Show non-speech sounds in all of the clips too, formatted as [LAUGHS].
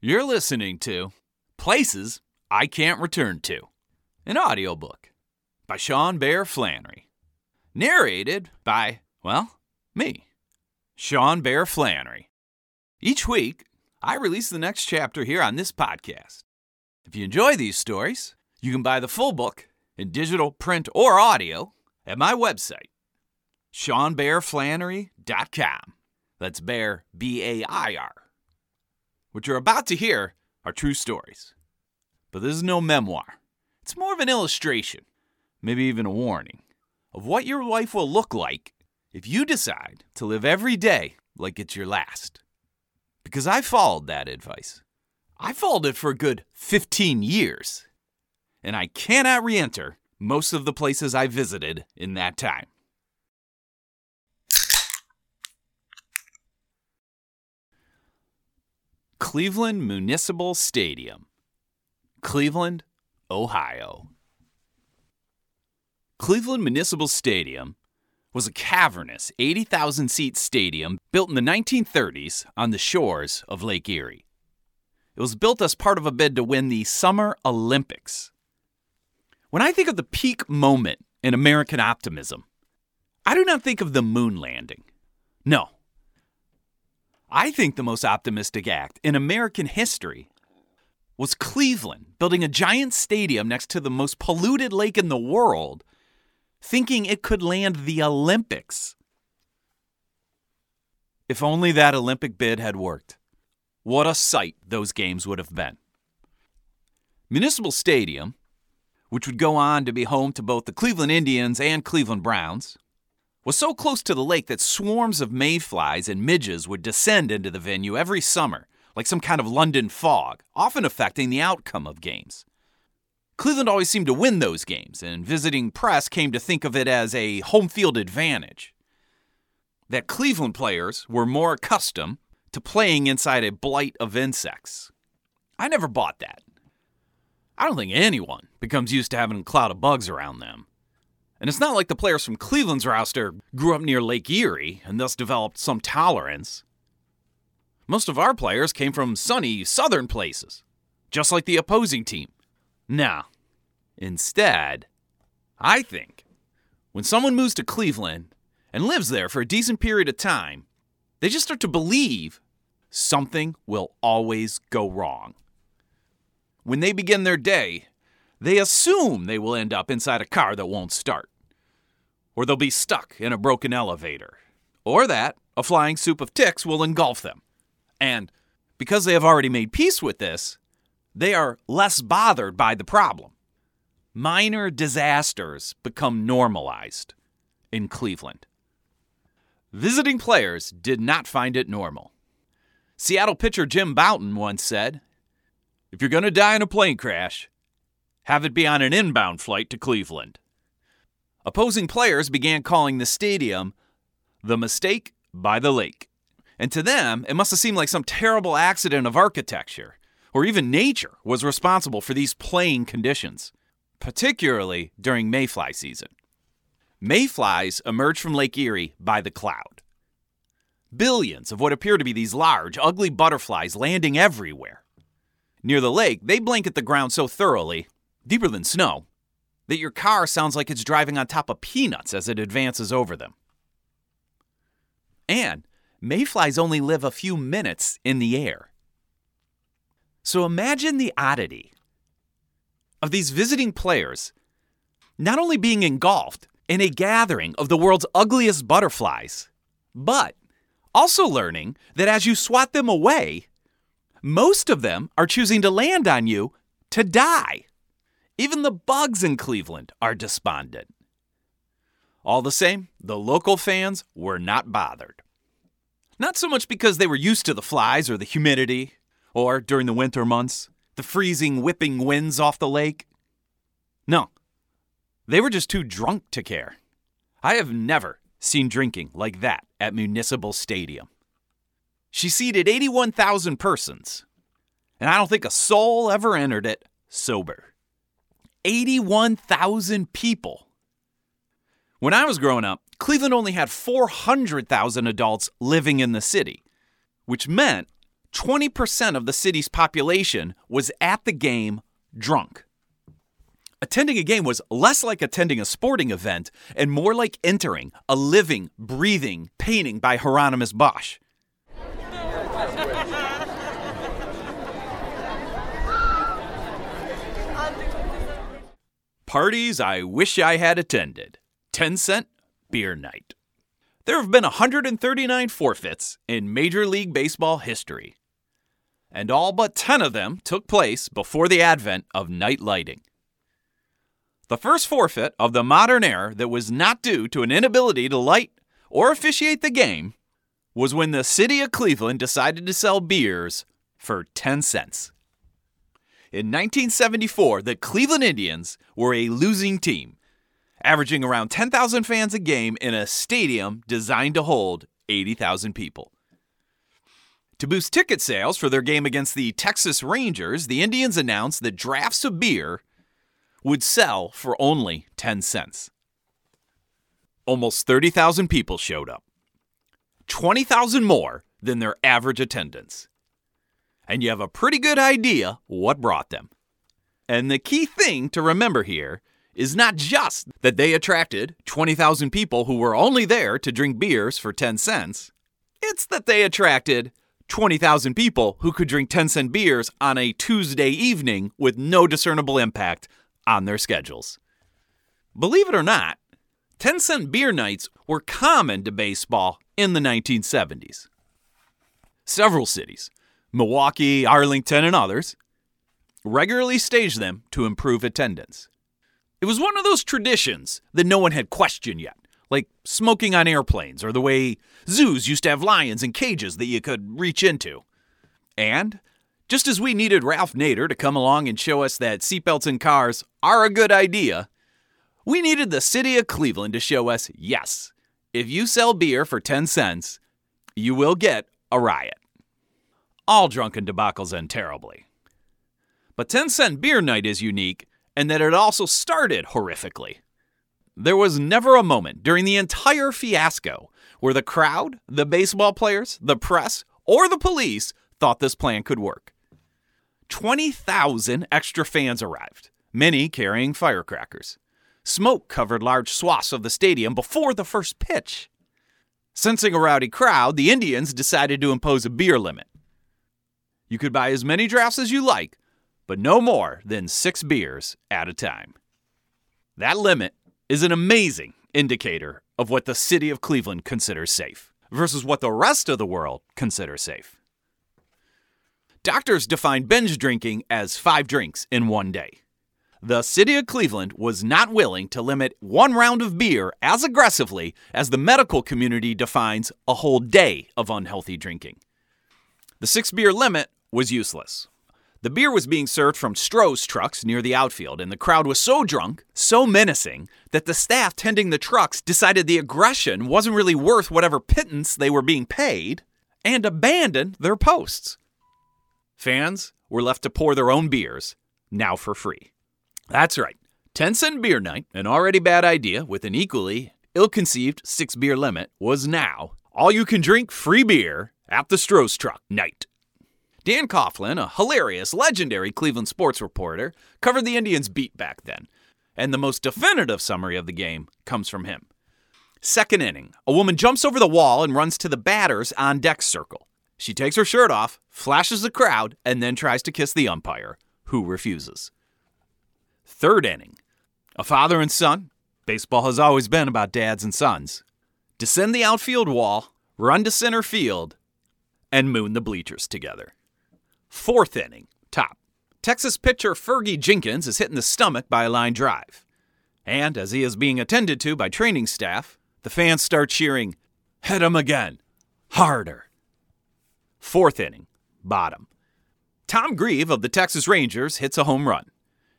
You're listening to Places I Can't Return to, an audiobook by Sean Bair Flannery. Narrated by, well, me, Sean Bair Flannery. Each week, I release the next chapter here on this podcast. If you enjoy these stories, you can buy the full book in digital, print, or audio at my website, SeanBairFlannery.com. That's Bair, B A I R. What you're about to hear are true stories. But this is no memoir. It's more of an illustration, maybe even a warning, of what your life will look like if you decide to live every day like it's your last. Because I followed that advice. I followed it for a good 15 years. And I cannot re enter most of the places I visited in that time. Cleveland Municipal Stadium, Cleveland, Ohio. Cleveland Municipal Stadium was a cavernous 80,000 seat stadium built in the 1930s on the shores of Lake Erie. It was built as part of a bid to win the Summer Olympics. When I think of the peak moment in American optimism, I do not think of the moon landing. No. I think the most optimistic act in American history was Cleveland building a giant stadium next to the most polluted lake in the world, thinking it could land the Olympics. If only that Olympic bid had worked. What a sight those games would have been. Municipal Stadium, which would go on to be home to both the Cleveland Indians and Cleveland Browns, was so close to the lake that swarms of mayflies and midges would descend into the venue every summer, like some kind of London fog, often affecting the outcome of games. Cleveland always seemed to win those games, and visiting press came to think of it as a home field advantage. That Cleveland players were more accustomed to playing inside a blight of insects. I never bought that. I don't think anyone becomes used to having a cloud of bugs around them. And it's not like the players from Cleveland's roster grew up near Lake Erie and thus developed some tolerance. Most of our players came from sunny southern places, just like the opposing team. Now, instead, I think when someone moves to Cleveland and lives there for a decent period of time, they just start to believe something will always go wrong. When they begin their day, they assume they will end up inside a car that won't start, or they'll be stuck in a broken elevator, or that a flying soup of ticks will engulf them. And because they have already made peace with this, they are less bothered by the problem. Minor disasters become normalized in Cleveland. Visiting players did not find it normal. Seattle pitcher Jim Bouton once said, If you're going to die in a plane crash, have it be on an inbound flight to Cleveland. Opposing players began calling the stadium the mistake by the lake. And to them, it must have seemed like some terrible accident of architecture, or even nature, was responsible for these playing conditions, particularly during mayfly season. Mayflies emerge from Lake Erie by the cloud. Billions of what appear to be these large, ugly butterflies landing everywhere. Near the lake, they blanket the ground so thoroughly deeper than snow, that your car sounds like it's driving on top of peanuts as it advances over them. And mayflies only live a few minutes in the air. So imagine the oddity of these visiting players not only being engulfed in a gathering of the world's ugliest butterflies, but also learning that as you swat them away, most of them are choosing to land on you to die. Even the bugs in Cleveland are despondent. All the same, the local fans were not bothered. Not so much because they were used to the flies or the humidity, or during the winter months, the freezing, whipping winds off the lake. No, they were just too drunk to care. I have never seen drinking like that at Municipal Stadium. She seated 81,000 persons, and I don't think a soul ever entered it sober. 81,000 people. When I was growing up, Cleveland only had 400,000 adults living in the city, which meant 20% of the city's population was at the game drunk. Attending a game was less like attending a sporting event and more like entering a living, breathing painting by Hieronymus Bosch. Parties I wish I had attended. 10 cent beer night. There have been 139 forfeits in Major League Baseball history, and all but 10 of them took place before the advent of night lighting. The first forfeit of the modern era that was not due to an inability to light or officiate the game was when the city of Cleveland decided to sell beers for 10 cents. In 1974, the Cleveland Indians were a losing team, averaging around 10,000 fans a game in a stadium designed to hold 80,000 people. To boost ticket sales for their game against the Texas Rangers, the Indians announced that drafts of beer would sell for only 10 cents. Almost 30,000 people showed up, 20,000 more than their average attendance. And you have a pretty good idea what brought them. And the key thing to remember here is not just that they attracted 20,000 people who were only there to drink beers for 10 cents, it's that they attracted 20,000 people who could drink 10 cent beers on a Tuesday evening with no discernible impact on their schedules. Believe it or not, 10 cent beer nights were common to baseball in the 1970s. Several cities, Milwaukee, Arlington, and others, regularly staged them to improve attendance. It was one of those traditions that no one had questioned yet, like smoking on airplanes or the way zoos used to have lions in cages that you could reach into. And just as we needed Ralph Nader to come along and show us that seatbelts in cars are a good idea, we needed the city of Cleveland to show us yes, if you sell beer for 10 cents, you will get a riot. All drunken debacles end terribly. But 10 cent beer night is unique in that it also started horrifically. There was never a moment during the entire fiasco where the crowd, the baseball players, the press, or the police thought this plan could work. 20,000 extra fans arrived, many carrying firecrackers. Smoke covered large swaths of the stadium before the first pitch. Sensing a rowdy crowd, the Indians decided to impose a beer limit. You could buy as many drafts as you like, but no more than six beers at a time. That limit is an amazing indicator of what the city of Cleveland considers safe versus what the rest of the world considers safe. Doctors define binge drinking as five drinks in one day. The city of Cleveland was not willing to limit one round of beer as aggressively as the medical community defines a whole day of unhealthy drinking. The six beer limit was useless. The beer was being served from Stroh's trucks near the outfield, and the crowd was so drunk, so menacing, that the staff tending the trucks decided the aggression wasn't really worth whatever pittance they were being paid and abandoned their posts. Fans were left to pour their own beers, now for free. That's right, 10 cent beer night, an already bad idea with an equally ill conceived six beer limit, was now all you can drink free beer at the Stroh's truck night. Dan Coughlin, a hilarious, legendary Cleveland sports reporter, covered the Indians' beat back then, and the most definitive summary of the game comes from him. Second inning, a woman jumps over the wall and runs to the batter's on deck circle. She takes her shirt off, flashes the crowd, and then tries to kiss the umpire, who refuses. Third inning. A father and son. Baseball has always been about dads and sons. Descend the outfield wall, run to center field, and moon the bleachers together. Fourth inning. Top. Texas pitcher Fergie Jenkins is hit in the stomach by a line drive. And as he is being attended to by training staff, the fans start cheering, Hit him again! Harder! Fourth inning, bottom. Tom Grieve of the Texas Rangers hits a home run.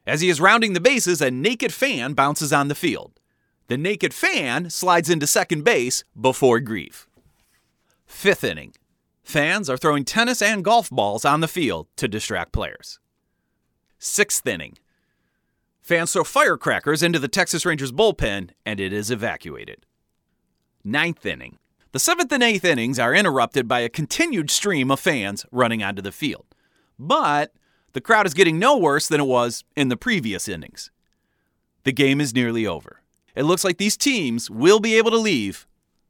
As he is rounding the bases, a naked fan bounces on the field. The naked fan slides into second base before Grieve. Fifth inning. Fans are throwing tennis and golf balls on the field to distract players. Sixth inning. Fans throw firecrackers into the Texas Rangers bullpen and it is evacuated. Ninth inning. The seventh and eighth innings are interrupted by a continued stream of fans running onto the field. But the crowd is getting no worse than it was in the previous innings. The game is nearly over. It looks like these teams will be able to leave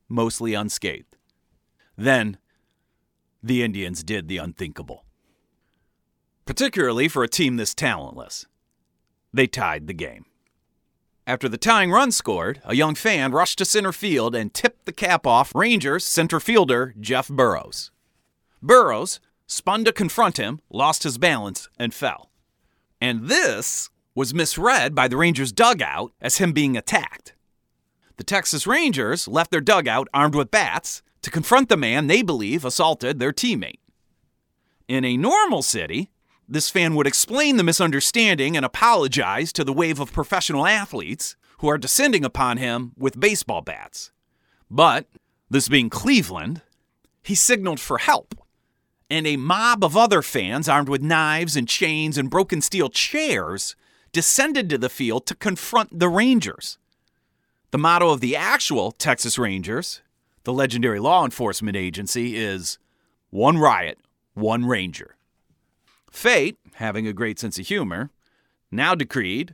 mostly unscathed. Then, the Indians did the unthinkable. Particularly for a team this talentless. They tied the game. After the tying run scored, a young fan rushed to center field and tipped the cap off Rangers center fielder Jeff Burroughs. Burroughs spun to confront him, lost his balance, and fell. And this was misread by the Rangers' dugout as him being attacked. The Texas Rangers left their dugout armed with bats to confront the man they believe assaulted their teammate. In a normal city, this fan would explain the misunderstanding and apologize to the wave of professional athletes who are descending upon him with baseball bats. But, this being Cleveland, he signaled for help, and a mob of other fans armed with knives and chains and broken steel chairs descended to the field to confront the Rangers. The motto of the actual Texas Rangers, the legendary law enforcement agency, is one riot, one Ranger. Fate, having a great sense of humor, now decreed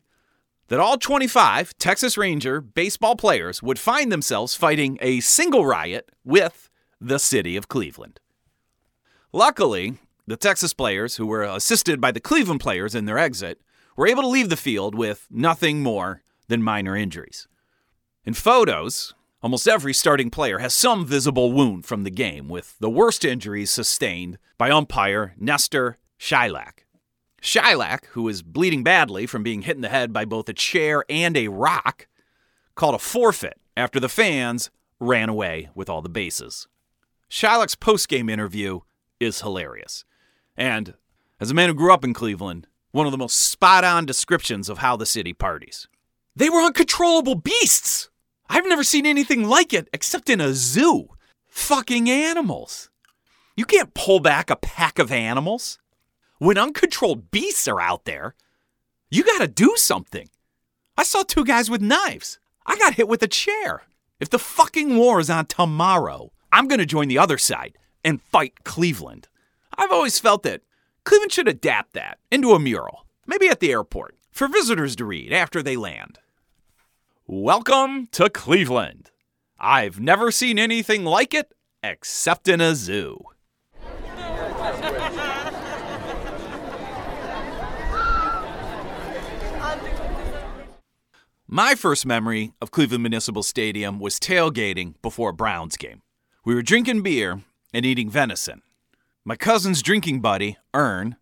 that all 25 Texas Ranger baseball players would find themselves fighting a single riot with the city of Cleveland. Luckily, the Texas players, who were assisted by the Cleveland players in their exit, were able to leave the field with nothing more than minor injuries. In photos, almost every starting player has some visible wound from the game, with the worst injuries sustained by umpire Nestor Chylak. Chylak, who is bleeding badly from being hit in the head by both a chair and a rock, called a forfeit after the fans ran away with all the bases. Chylak's post-game interview is hilarious. And as a man who grew up in Cleveland, one of the most spot-on descriptions of how the city parties. They were uncontrollable beasts. I've never seen anything like it except in a zoo. Fucking animals. You can't pull back a pack of animals. When uncontrolled beasts are out there, you gotta do something. I saw two guys with knives. I got hit with a chair. If the fucking war is on tomorrow, I'm gonna join the other side and fight Cleveland. I've always felt that Cleveland should adapt that into a mural, maybe at the airport, for visitors to read after they land. Welcome to Cleveland. I've never seen anything like it except in a zoo. My first memory of Cleveland Municipal Stadium was tailgating before a Browns game. We were drinking beer and eating venison. My cousin's drinking buddy, Ern,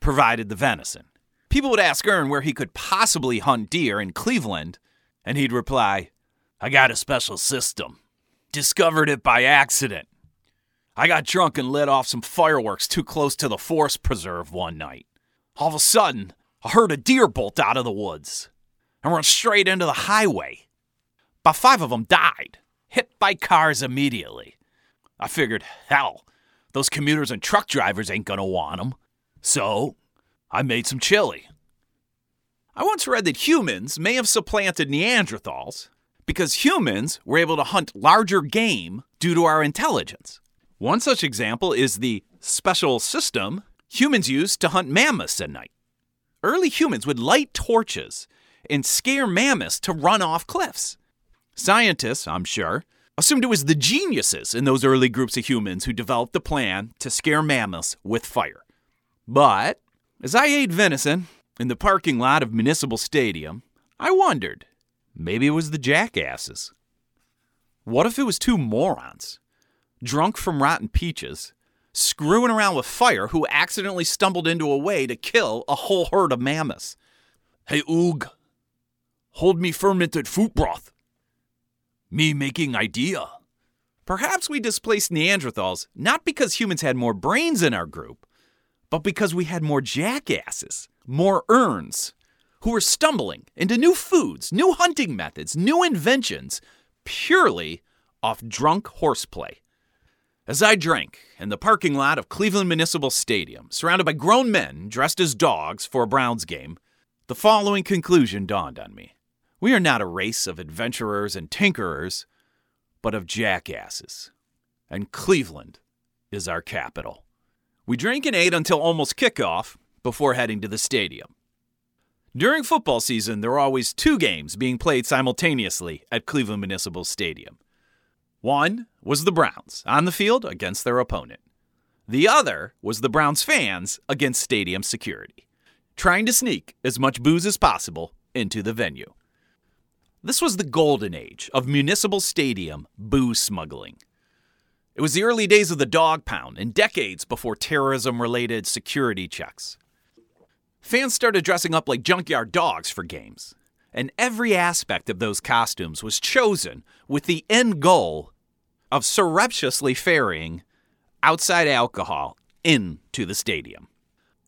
provided the venison. People would ask Ern where he could possibly hunt deer in Cleveland, and he'd reply, I got a special system. Discovered it by accident. I got drunk and lit off some fireworks too close to the forest preserve one night. All of a sudden, I heard a deer bolt out of the woods and run straight into the highway. About five of them died, hit by cars immediately. I figured, hell, those commuters and truck drivers ain't gonna want them. So, I made some chili. I once read that humans may have supplanted Neanderthals because humans were able to hunt larger game due to our intelligence. One such example is the special system humans used to hunt mammoths at night. Early humans would light torches and scare mammoths to run off cliffs. Scientists, I'm sure, assumed it was the geniuses in those early groups of humans who developed the plan to scare mammoths with fire. But as I ate venison in the parking lot of Municipal Stadium, I wondered maybe it was the jackasses. What if it was two morons, drunk from rotten peaches, screwing around with fire, who accidentally stumbled into a way to kill a whole herd of mammoths? Hey, Oog, Hold me fermented food broth. Me making idea. Perhaps we displaced Neanderthals not because humans had more brains in our group, but because we had more jackasses, more Erns, who were stumbling into new foods, new hunting methods, new inventions, purely off drunk horseplay. As I drank in the parking lot of Cleveland Municipal Stadium, surrounded by grown men dressed as dogs for a Browns game, the following conclusion dawned on me. We are not a race of adventurers and tinkerers, but of jackasses. and Cleveland is our capital. We drank and ate until almost kickoff before heading to the stadium. During football season, there are always two games being played simultaneously at Cleveland Municipal Stadium. One was the Browns on the field against their opponent. The other was the Browns fans against stadium security, trying to sneak as much booze as possible into the venue. This was the golden age of municipal stadium booze smuggling. It was the early days of the dog pound and decades before terrorism related security checks. Fans started dressing up like junkyard dogs for games, and every aspect of those costumes was chosen with the end goal of surreptitiously ferrying outside alcohol into the stadium.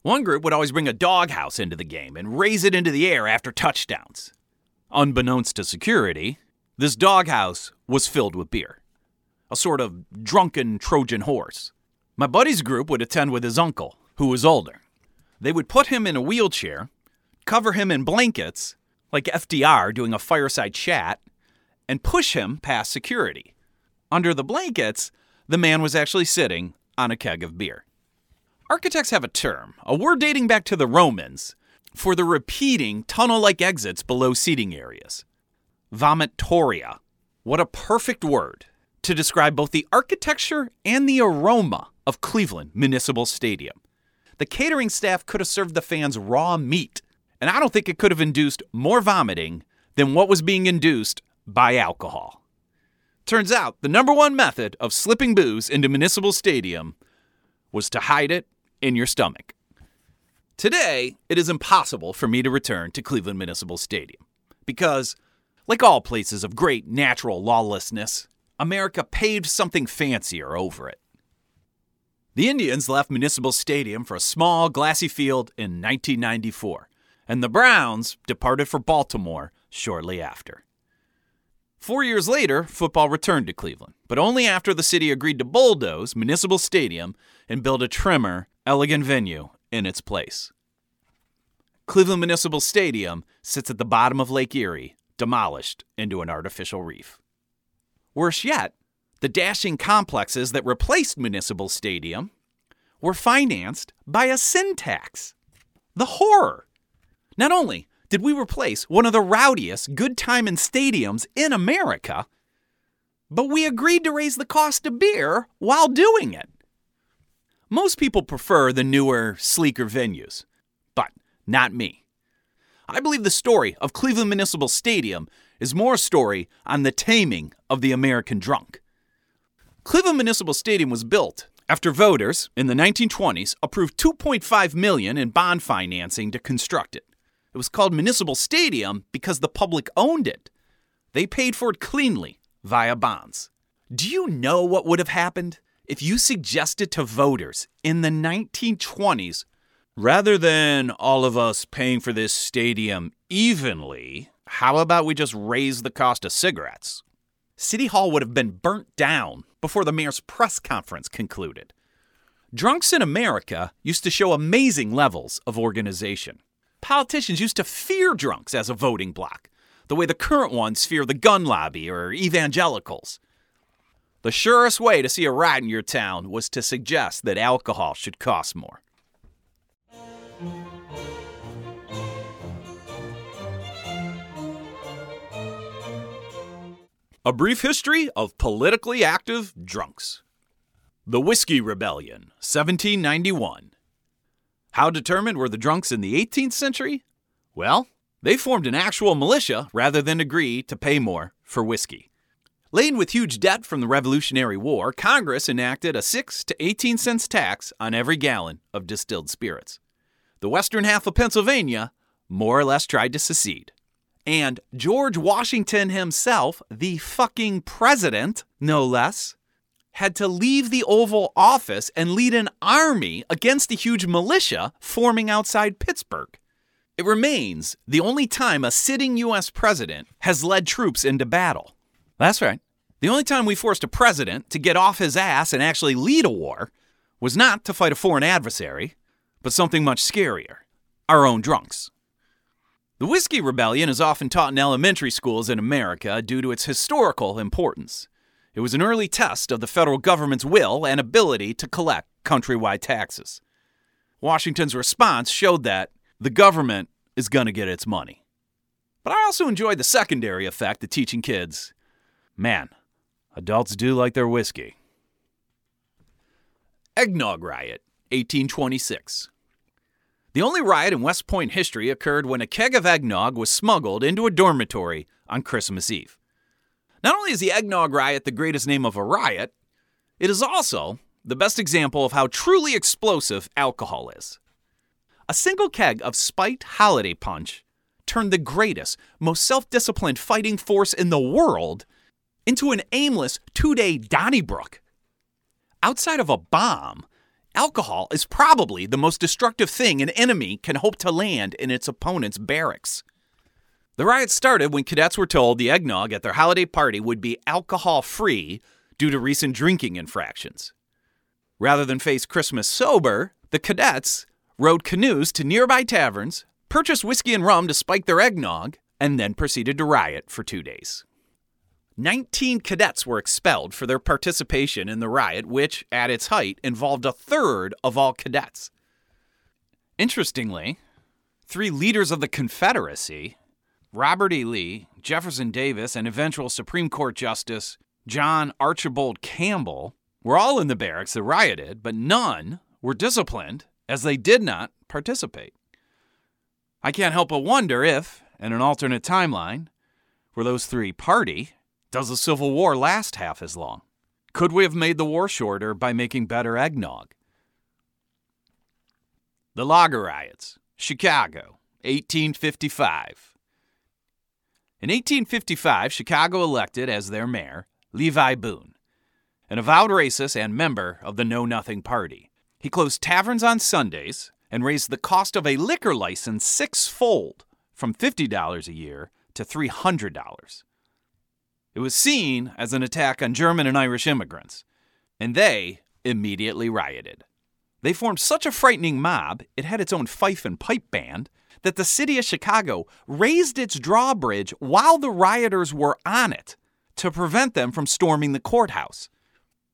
One group would always bring a doghouse into the game and raise it into the air after touchdowns. Unbeknownst to security, this doghouse was filled with beer a sort of drunken Trojan horse. My buddy's group would attend with his uncle, who was older. They would put him in a wheelchair, cover him in blankets, like FDR doing a fireside chat, and push him past security. Under the blankets, the man was actually sitting on a keg of beer. Architects have a term, a word dating back to the Romans, for the repeating tunnel like exits below seating areas. Vomitoria. What a perfect word to describe both the architecture and the aroma of Cleveland Municipal Stadium. The catering staff could have served the fans raw meat, and I don't think it could have induced more vomiting than what was being induced by alcohol. Turns out the number one method of slipping booze into Municipal Stadium was to hide it in your stomach. Today, it is impossible for me to return to Cleveland Municipal Stadium because, like all places of great natural lawlessness, America paved something fancier over it. The Indians left Municipal Stadium for a small, glassy field in 1994, and the Browns departed for Baltimore shortly after. Four years later, football returned to Cleveland, but only after the city agreed to bulldoze Municipal Stadium and build a trimmer, elegant venue in its place. Cleveland Municipal Stadium sits at the bottom of Lake Erie, demolished into an artificial reef. Worse yet, the dashing complexes that replaced Municipal Stadium were financed by a sin tax. The horror! Not only did we replace one of the rowdiest good time in stadiums in America, but we agreed to raise the cost of beer while doing it. Most people prefer the newer, sleeker venues, but not me. I believe the story of Cleveland Municipal Stadium is more a story on the taming of the American drunk. Cleveland Municipal Stadium was built after voters in the 1920s approved 2.5 million in bond financing to construct it. It was called Municipal Stadium because the public owned it. They paid for it cleanly via bonds. Do you know what would have happened if you suggested to voters in the 1920s rather than all of us paying for this stadium evenly, how about we just raise the cost of cigarettes? City Hall would have been burnt down before the mayor's press conference concluded. Drunks in America used to show amazing levels of organization. Politicians used to fear drunks as a voting bloc, the way the current ones fear the gun lobby or evangelicals. The surest way to see a riot in your town was to suggest that alcohol should cost more. A brief history of politically active drunks. The Whiskey Rebellion, 1791. How determined were the drunks in the 18th century? Well, they formed an actual militia rather than agree to pay more for whiskey. Laden with huge debt from the Revolutionary War, Congress enacted a 6 to 18 cents tax on every gallon of distilled spirits. The western half of Pennsylvania more or less tried to secede. And George Washington himself, the fucking president, no less, had to leave the Oval Office and lead an army against a huge militia forming outside Pittsburgh. It remains the only time a sitting U.S. president has led troops into battle. That's right. The only time we forced a president to get off his ass and actually lead a war was not to fight a foreign adversary, but something much scarier our own drunks. The Whiskey Rebellion is often taught in elementary schools in America due to its historical importance. It was an early test of the federal government's will and ability to collect countrywide taxes. Washington's response showed that the government is going to get its money. But I also enjoyed the secondary effect of teaching kids man, adults do like their whiskey. Eggnog Riot, 1826. The only riot in West Point history occurred when a keg of eggnog was smuggled into a dormitory on Christmas Eve. Not only is the eggnog riot the greatest name of a riot, it is also the best example of how truly explosive alcohol is. A single keg of spiked holiday punch turned the greatest, most self disciplined fighting force in the world into an aimless two day Donnybrook. Outside of a bomb, alcohol is probably the most destructive thing an enemy can hope to land in its opponent's barracks. The riot started when cadets were told the eggnog at their holiday party would be alcohol free due to recent drinking infractions. Rather than face Christmas sober, the cadets rowed canoes to nearby taverns, purchased whiskey and rum to spike their eggnog, and then proceeded to riot for two days. 19 cadets were expelled for their participation in the riot, which, at its height, involved a third of all cadets. Interestingly, three leaders of the Confederacy Robert E. Lee, Jefferson Davis, and eventual Supreme Court Justice John Archibald Campbell were all in the barracks that rioted, but none were disciplined as they did not participate. I can't help but wonder if, in an alternate timeline, where those three party, does the Civil War last half as long? Could we have made the war shorter by making better eggnog? The Lager Riots, Chicago, 1855. In 1855, Chicago elected as their mayor Levi Boone, an avowed racist and member of the Know Nothing Party. He closed taverns on Sundays and raised the cost of a liquor license sixfold from $50 a year to $300. It was seen as an attack on German and Irish immigrants, and they immediately rioted. They formed such a frightening mob, it had its own fife and pipe band, that the city of Chicago raised its drawbridge while the rioters were on it to prevent them from storming the courthouse.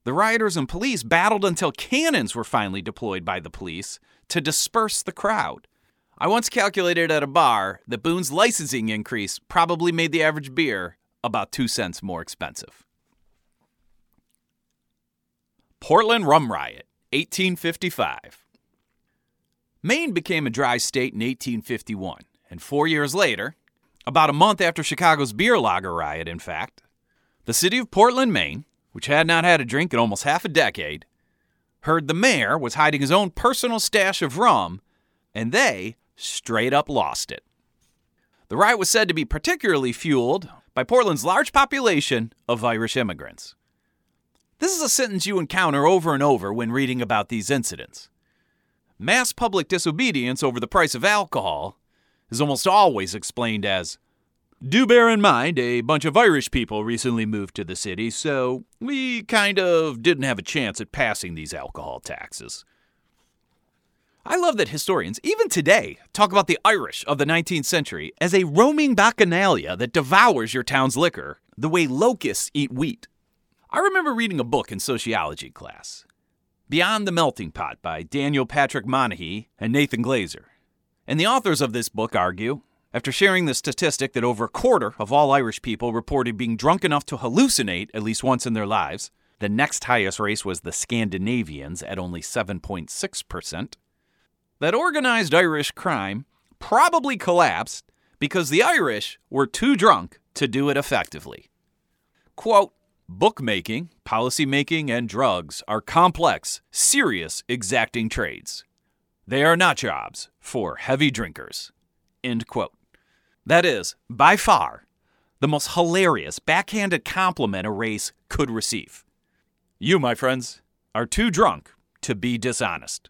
The rioters and police battled until cannons were finally deployed by the police to disperse the crowd. I once calculated at a bar that Boone's licensing increase probably made the average beer about two cents more expensive. Portland Rum Riot, 1855. Maine became a dry state in 1851, and four years later, about a month after Chicago's beer lager riot, in fact, the city of Portland, Maine, which had not had a drink in almost half a decade, heard the mayor was hiding his own personal stash of rum, and they straight up lost it. The riot was said to be particularly fueled by Portland's large population of Irish immigrants. This is a sentence you encounter over and over when reading about these incidents. Mass public disobedience over the price of alcohol is almost always explained as do bear in mind, a bunch of Irish people recently moved to the city, so we kind of didn't have a chance at passing these alcohol taxes. I love that historians, even today, talk about the Irish of the 19th century as a roaming bacchanalia that devours your town's liquor, the way locusts eat wheat. I remember reading a book in sociology class. Beyond the Melting Pot by Daniel Patrick Moynihan and Nathan Glazer. And the authors of this book argue, after sharing the statistic that over a quarter of all Irish people reported being drunk enough to hallucinate at least once in their lives, the next highest race was the Scandinavians at only 7.6%, that organized Irish crime probably collapsed because the Irish were too drunk to do it effectively. Quote, Bookmaking, policymaking, and drugs are complex, serious, exacting trades. They are not jobs for heavy drinkers. End quote. That is, by far, the most hilarious backhanded compliment a race could receive. You, my friends, are too drunk to be dishonest.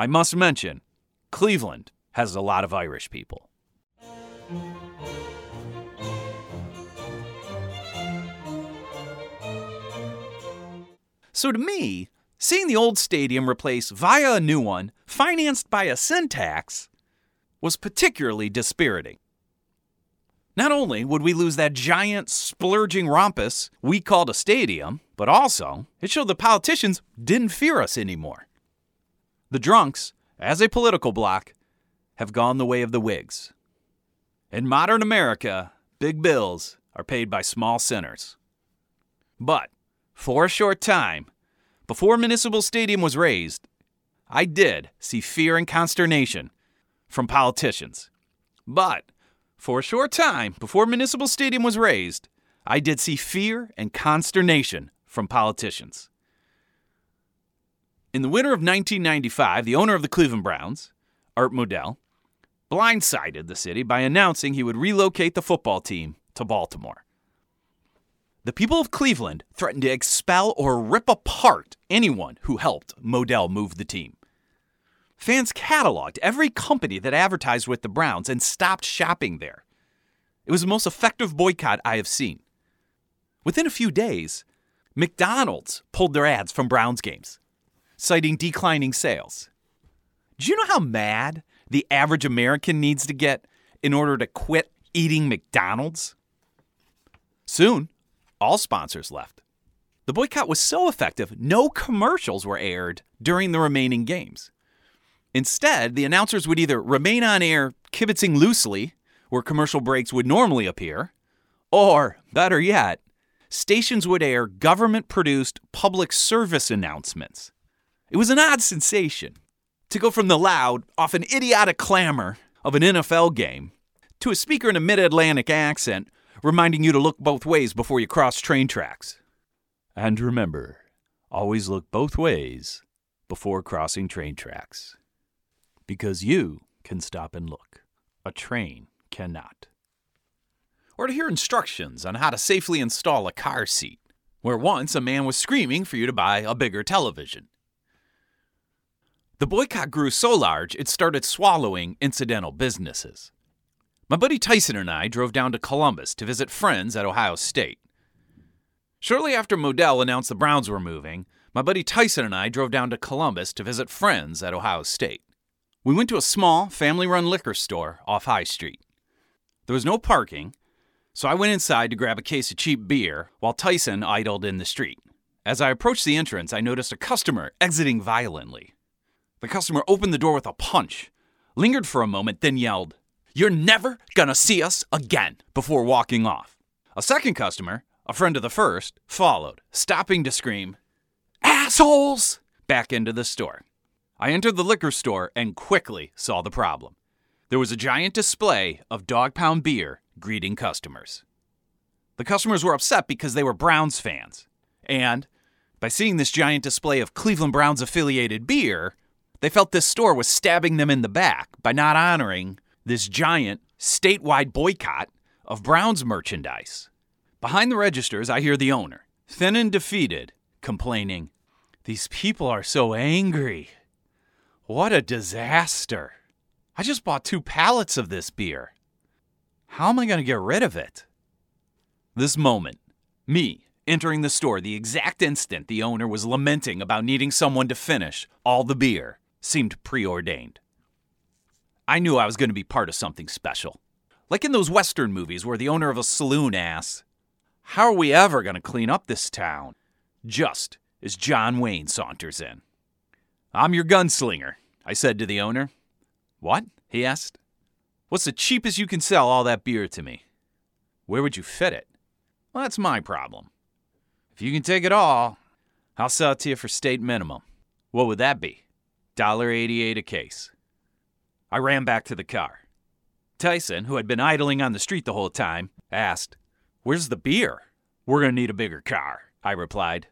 I must mention, Cleveland has a lot of Irish people. So to me, seeing the old stadium replaced via a new one, financed by a sin tax, was particularly dispiriting. Not only would we lose that giant, splurging rompus we called a stadium, but also it showed the politicians didn't fear us anymore. The drunks, as a political bloc, have gone the way of the Whigs. In modern America, big bills are paid by small sinners. But for a short time, before Municipal Stadium was razed, I did see fear and consternation from politicians. But for a short time, before Municipal Stadium was razed, I did see fear and consternation from politicians. In the winter of 1995, the owner of the Cleveland Browns, Art Modell, blindsided the city by announcing he would relocate the football team to Baltimore. The people of Cleveland threatened to expel or rip apart anyone who helped Modell move the team. Fans cataloged every company that advertised with the Browns and stopped shopping there. It was the most effective boycott I have seen. Within a few days, McDonald's pulled their ads from Browns games, citing declining sales. Do you know how mad the average American needs to get in order to quit eating McDonald's? Soon, all sponsors left. The boycott was so effective, no commercials were aired during the remaining games. Instead, the announcers would either remain on air kibitzing loosely, where commercial breaks would normally appear, or, better yet, stations would air government produced public service announcements. It was an odd sensation to go from the loud, often idiotic clamor of an NFL game to a speaker in a mid Atlantic accent reminding you to look both ways before you cross train tracks. And remember, always look both ways before crossing train tracks because you can stop and look. A train cannot. Or to hear instructions on how to safely install a car seat, where once a man was screaming for you to buy a bigger television. The boycott grew so large it started swallowing incidental businesses. My buddy Tyson and I drove down to Columbus to visit friends at Ohio State. Shortly after Modell announced the Browns were moving, my buddy Tyson and I drove down to Columbus to visit friends at Ohio State. We went to a small, family run liquor store off High Street. There was no parking, so I went inside to grab a case of cheap beer while Tyson idled in the street. As I approached the entrance, I noticed a customer exiting violently. The customer opened the door with a punch, lingered for a moment, then yelled, You're never gonna see us again, before walking off. A second customer, a friend of the first, followed, stopping to scream, Assholes! back into the store. I entered the liquor store and quickly saw the problem. There was a giant display of dog pound beer greeting customers. The customers were upset because they were Browns fans. And by seeing this giant display of Cleveland Browns affiliated beer, they felt this store was stabbing them in the back by not honoring this giant statewide boycott of Browns merchandise. Behind the registers, I hear the owner, thin and defeated, complaining, These people are so angry. What a disaster. I just bought two pallets of this beer. How am I going to get rid of it? This moment, me entering the store the exact instant the owner was lamenting about needing someone to finish all the beer, seemed preordained. I knew I was going to be part of something special. Like in those Western movies where the owner of a saloon asks, How are we ever going to clean up this town? Just as John Wayne saunters in. I'm your gunslinger, I said to the owner. What? he asked. What's the cheapest you can sell all that beer to me? Where would you fit it? Well, that's my problem. If you can take it all, I'll sell it to you for state minimum. What would that be? $1.88 a case. I ran back to the car. Tyson, who had been idling on the street the whole time, asked, Where's the beer? We're going to need a bigger car, I replied.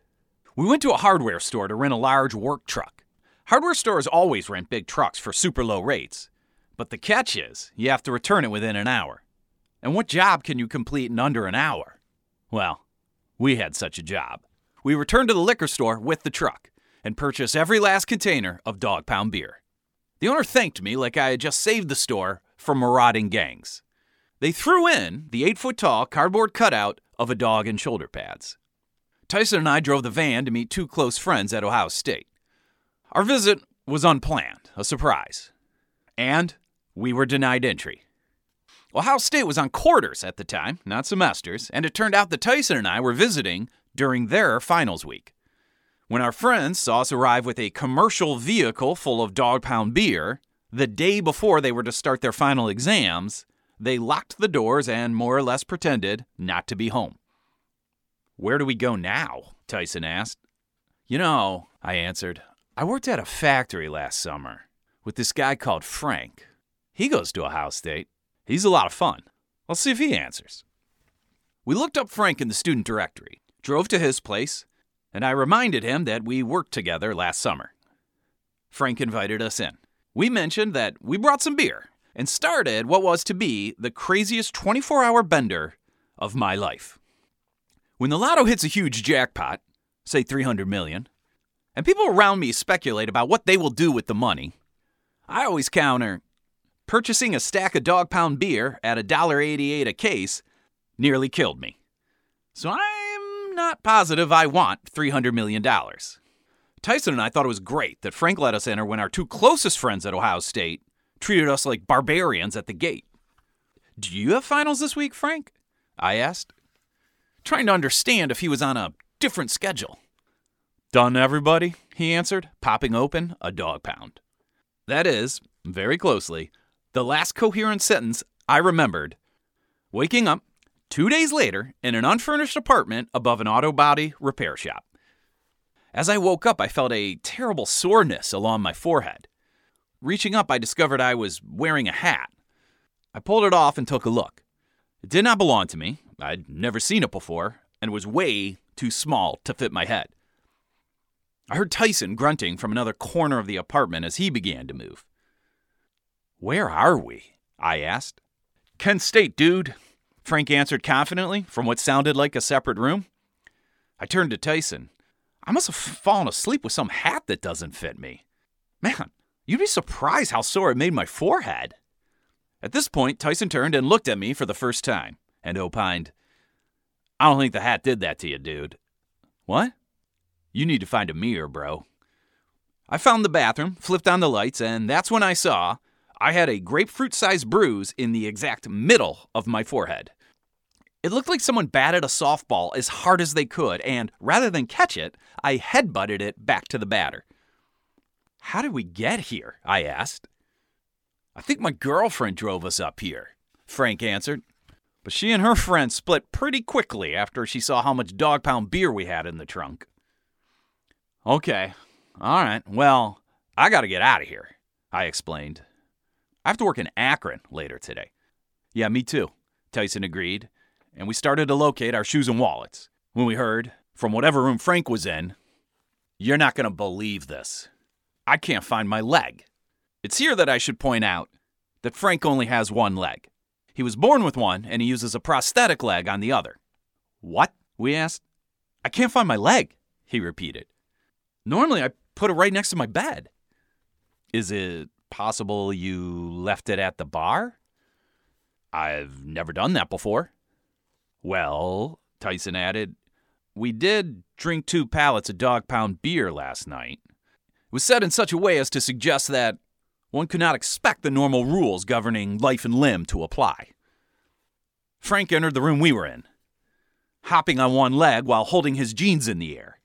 We went to a hardware store to rent a large work truck. Hardware stores always rent big trucks for super low rates, but the catch is you have to return it within an hour. And what job can you complete in under an hour? Well, we had such a job. We returned to the liquor store with the truck and purchase every last container of dog pound beer. The owner thanked me like I had just saved the store from marauding gangs. They threw in the eight foot tall cardboard cutout of a dog and shoulder pads. Tyson and I drove the van to meet two close friends at Ohio State. Our visit was unplanned, a surprise. And we were denied entry. Ohio State was on quarters at the time, not semesters, and it turned out that Tyson and I were visiting during their finals week. When our friends saw us arrive with a commercial vehicle full of dog pound beer, the day before they were to start their final exams, they locked the doors and more or less pretended not to be home. Where do we go now? Tyson asked. You know, I answered, I worked at a factory last summer with this guy called Frank. He goes to Ohio State. He's a lot of fun. Let's see if he answers. We looked up Frank in the student directory, drove to his place, and I reminded him that we worked together last summer. Frank invited us in. We mentioned that we brought some beer and started what was to be the craziest 24 hour bender of my life. When the lotto hits a huge jackpot, say 300 million, and people around me speculate about what they will do with the money, I always counter purchasing a stack of dog pound beer at $1.88 a case nearly killed me. So I'm not positive I want $300 million. Tyson and I thought it was great that Frank let us enter when our two closest friends at Ohio State treated us like barbarians at the gate. Do you have finals this week, Frank? I asked, trying to understand if he was on a different schedule. Done, everybody, he answered, popping open a dog pound. That is, very closely, the last coherent sentence I remembered. Waking up two days later in an unfurnished apartment above an auto body repair shop. As I woke up, I felt a terrible soreness along my forehead. Reaching up, I discovered I was wearing a hat. I pulled it off and took a look. It did not belong to me. I'd never seen it before, and was way too small to fit my head. I heard Tyson grunting from another corner of the apartment as he began to move. Where are we? I asked. Kent State, dude, Frank answered confidently from what sounded like a separate room. I turned to Tyson. I must have fallen asleep with some hat that doesn't fit me. Man, You'd be surprised how sore it made my forehead. At this point, Tyson turned and looked at me for the first time and opined, I don't think the hat did that to you, dude. What? You need to find a mirror, bro. I found the bathroom, flipped on the lights, and that's when I saw I had a grapefruit sized bruise in the exact middle of my forehead. It looked like someone batted a softball as hard as they could, and rather than catch it, I headbutted it back to the batter. How did we get here? I asked. I think my girlfriend drove us up here, Frank answered. But she and her friend split pretty quickly after she saw how much dog pound beer we had in the trunk. Okay, all right, well, I gotta get out of here, I explained. I have to work in Akron later today. Yeah, me too, Tyson agreed, and we started to locate our shoes and wallets when we heard, from whatever room Frank was in, You're not gonna believe this. I can't find my leg. It's here that I should point out that Frank only has one leg. He was born with one, and he uses a prosthetic leg on the other. What? We asked. I can't find my leg, he repeated. Normally, I put it right next to my bed. Is it possible you left it at the bar? I've never done that before. Well, Tyson added, we did drink two pallets of dog pound beer last night. It was said in such a way as to suggest that one could not expect the normal rules governing life and limb to apply. Frank entered the room we were in, hopping on one leg while holding his jeans in the air,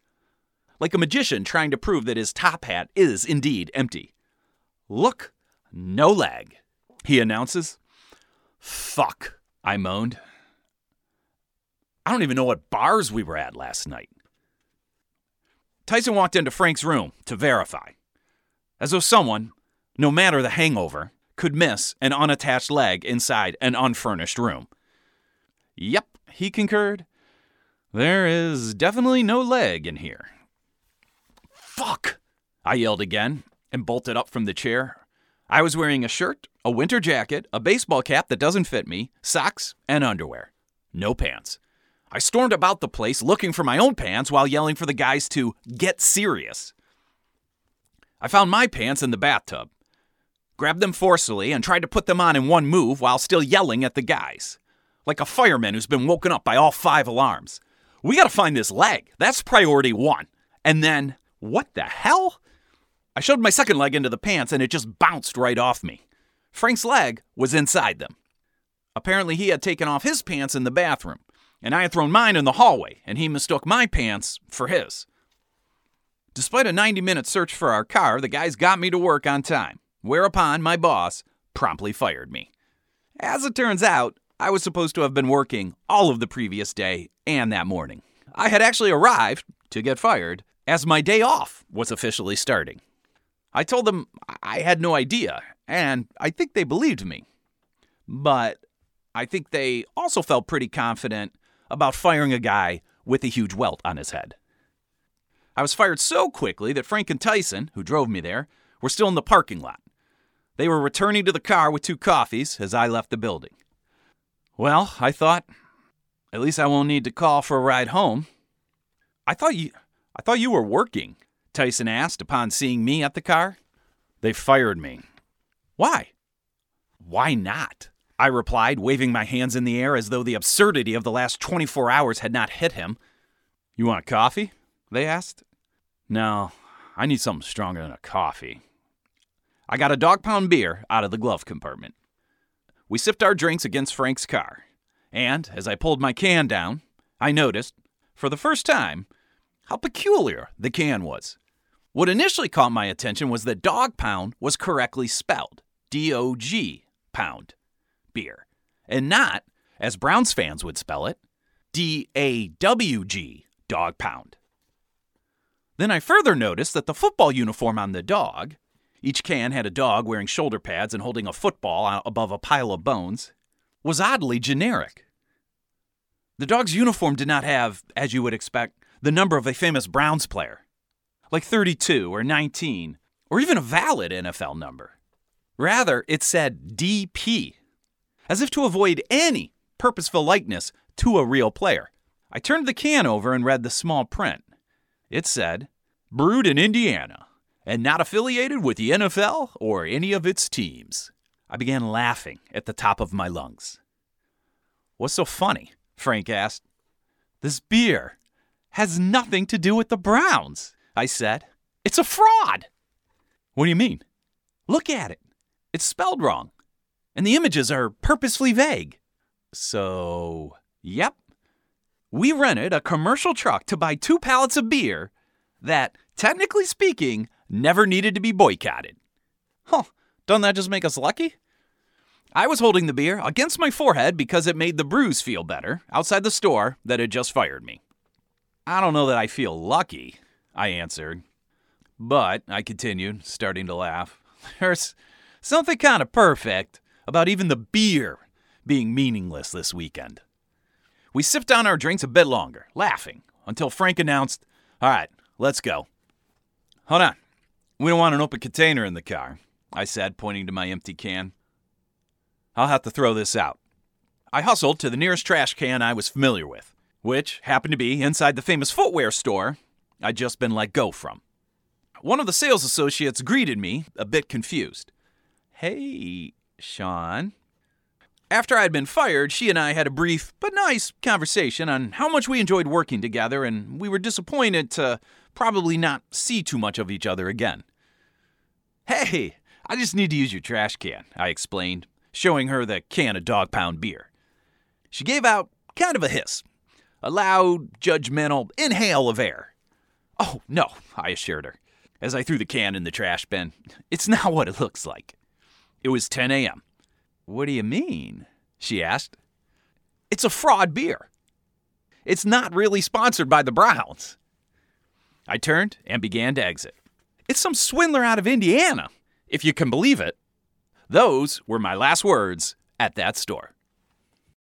like a magician trying to prove that his top hat is indeed empty. Look, no leg, he announces. Fuck, I moaned. I don't even know what bars we were at last night. Tyson walked into Frank's room to verify, as though someone, no matter the hangover, could miss an unattached leg inside an unfurnished room. Yep, he concurred. There is definitely no leg in here. Fuck! I yelled again and bolted up from the chair. I was wearing a shirt, a winter jacket, a baseball cap that doesn't fit me, socks, and underwear. No pants. I stormed about the place looking for my own pants while yelling for the guys to get serious. I found my pants in the bathtub, grabbed them forcefully, and tried to put them on in one move while still yelling at the guys. Like a fireman who's been woken up by all five alarms. We gotta find this leg. That's priority one. And then, what the hell? I shoved my second leg into the pants and it just bounced right off me. Frank's leg was inside them. Apparently, he had taken off his pants in the bathroom, and I had thrown mine in the hallway, and he mistook my pants for his. Despite a 90 minute search for our car, the guys got me to work on time, whereupon my boss promptly fired me. As it turns out, I was supposed to have been working all of the previous day and that morning. I had actually arrived to get fired as my day off was officially starting. I told them I had no idea, and I think they believed me. But I think they also felt pretty confident about firing a guy with a huge welt on his head. I was fired so quickly that Frank and Tyson, who drove me there, were still in the parking lot. They were returning to the car with two coffees as I left the building. Well, I thought, at least I won't need to call for a ride home. I thought you I thought you were working, Tyson asked upon seeing me at the car. They fired me. Why? Why not? I replied, waving my hands in the air as though the absurdity of the last 24 hours had not hit him. You want coffee? They asked. No, I need something stronger than a coffee. I got a dog pound beer out of the glove compartment. We sipped our drinks against Frank's car, and as I pulled my can down, I noticed, for the first time, how peculiar the can was. What initially caught my attention was that Dog Pound was correctly spelled D O G Pound beer, and not, as Browns fans would spell it, D A W G Dog Pound. Then I further noticed that the football uniform on the dog, each can had a dog wearing shoulder pads and holding a football above a pile of bones, was oddly generic. The dog's uniform did not have, as you would expect, the number of a famous Browns player, like 32 or 19, or even a valid NFL number. Rather, it said DP, as if to avoid any purposeful likeness to a real player. I turned the can over and read the small print. It said, Brewed in Indiana, and not affiliated with the NFL or any of its teams. I began laughing at the top of my lungs. What's so funny? Frank asked. This beer has nothing to do with the Browns, I said. It's a fraud. What do you mean? Look at it. It's spelled wrong, and the images are purposefully vague. So, yep. We rented a commercial truck to buy two pallets of beer that, technically speaking, never needed to be boycotted. Huh, doesn't that just make us lucky? I was holding the beer against my forehead because it made the bruise feel better outside the store that had just fired me. I don't know that I feel lucky, I answered. But, I continued, starting to laugh, [LAUGHS] there's something kind of perfect about even the beer being meaningless this weekend. We sipped on our drinks a bit longer, laughing, until Frank announced, All right, let's go. Hold on. We don't want an open container in the car, I said, pointing to my empty can. I'll have to throw this out. I hustled to the nearest trash can I was familiar with which happened to be inside the famous footwear store I'd just been let go from. One of the sales associates greeted me, a bit confused. Hey, Sean. After I'd been fired, she and I had a brief but nice conversation on how much we enjoyed working together, and we were disappointed to probably not see too much of each other again. Hey, I just need to use your trash can, I explained, showing her the can of dog pound beer. She gave out kind of a hiss, a loud, judgmental inhale of air. Oh, no, I assured her, as I threw the can in the trash bin. It's not what it looks like. It was 10 a.m. What do you mean? she asked. It's a fraud beer. It's not really sponsored by the Browns. I turned and began to exit. It's some swindler out of Indiana, if you can believe it. Those were my last words at that store.